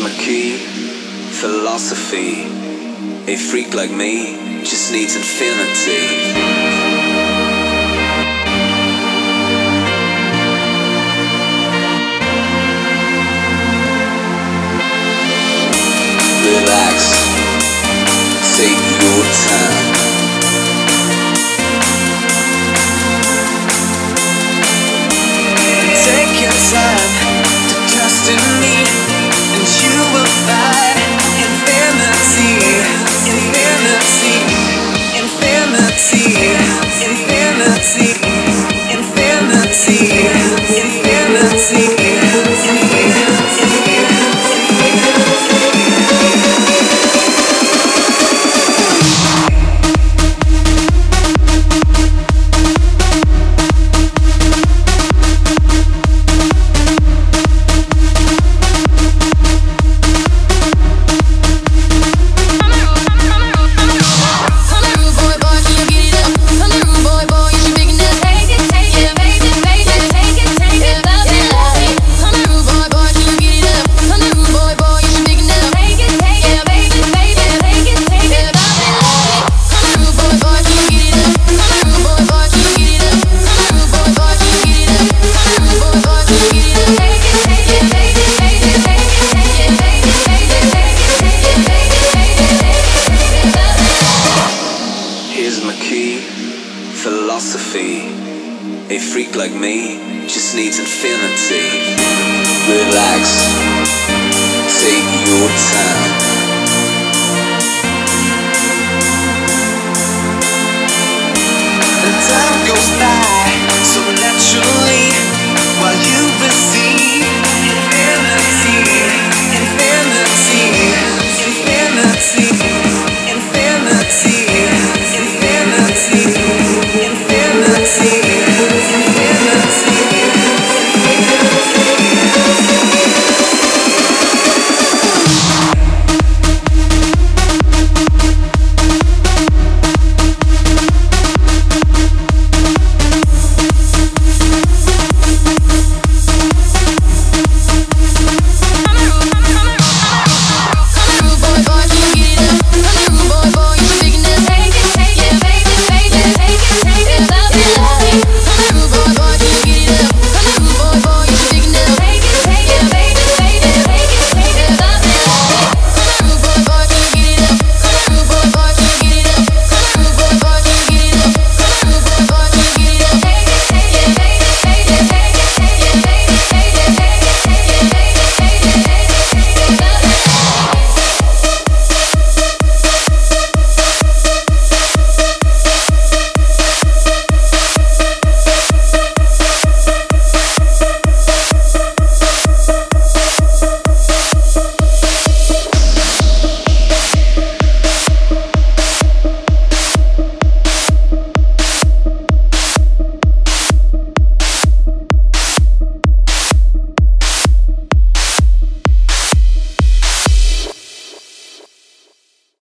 my key, philosophy. A freak like me just needs infinity. Relax, take your time. A freak like me just needs infinity. Relax, take your time.